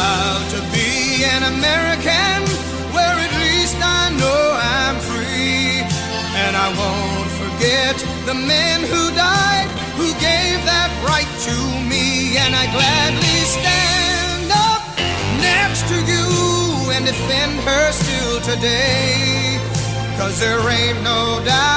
Proud to be an American where at least I know I'm free. And I won't forget the men who died, who gave that right to me. And I gladly stand up next to you and defend her still today. Cause there ain't no doubt.